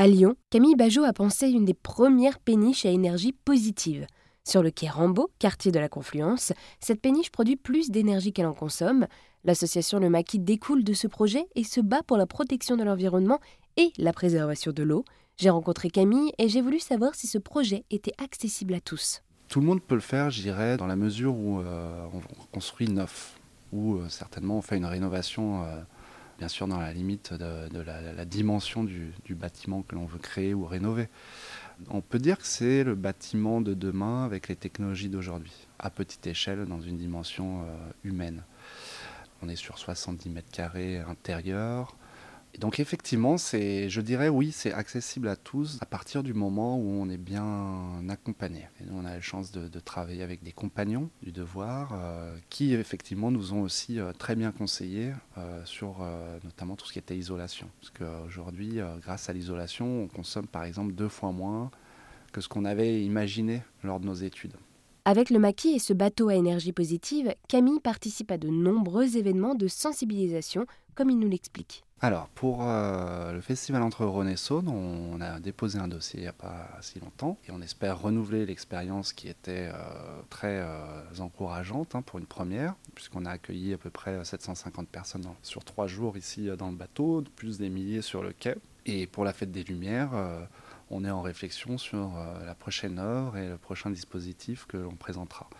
À Lyon, Camille Bajot a pensé une des premières péniches à énergie positive. Sur le quai Rambaud, quartier de la Confluence, cette péniche produit plus d'énergie qu'elle en consomme. L'association Le Maquis découle de ce projet et se bat pour la protection de l'environnement et la préservation de l'eau. J'ai rencontré Camille et j'ai voulu savoir si ce projet était accessible à tous. Tout le monde peut le faire, je dirais, dans la mesure où euh, on construit neuf, ou euh, certainement on fait une rénovation, euh, bien sûr dans la limite de, la, dimension du bâtiment que l'on veut créer ou rénover. On peut dire que c'est le bâtiment de demain avec les technologies d'aujourd'hui, à petite échelle, dans une dimension euh, humaine. On est sur 70 mètres carrés intérieurs, donc effectivement, c'est, je dirais oui, c'est accessible à tous à partir du moment où on est bien accompagné. on a la chance de, travailler avec des compagnons du devoir euh, qui effectivement nous ont aussi euh, très bien conseillé euh, sur notamment tout ce qui était isolation. Parce qu'aujourd'hui, grâce à l'isolation, on consomme par exemple deux fois moins que ce qu'on avait imaginé lors de nos études. Avec le maquis et ce bateau à énergie positive, Camille participe à de nombreux événements de sensibilisation, comme il nous l'explique. Alors, pour euh, le festival entre Rhône et Saône, on, a déposé un dossier il n'y a pas si longtemps et on espère renouveler l'expérience qui était euh, très euh, encourageante hein, pour une première, puisqu'on a accueilli à peu près 750 personnes sur trois jours ici dans le bateau, plus des milliers sur le quai. Et pour la fête des Lumières, on est en réflexion sur la prochaine œuvre et le prochain dispositif que l'on présentera.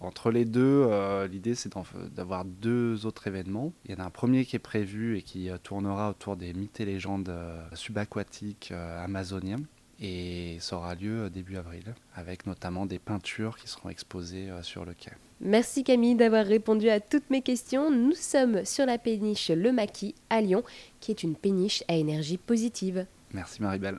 Entre les deux, euh, l'idée c'est d'avoir deux autres événements. Il y en a un premier qui est prévu et qui euh, tournera autour des mythes et légendes euh, subaquatiques amazoniens. Et ça aura lieu début avril, avec notamment des peintures qui seront exposées sur le quai. Merci Camille d'avoir répondu à toutes mes questions. Nous sommes sur la péniche Le Maquis à Lyon, qui est une péniche à énergie positive. Merci Maribel.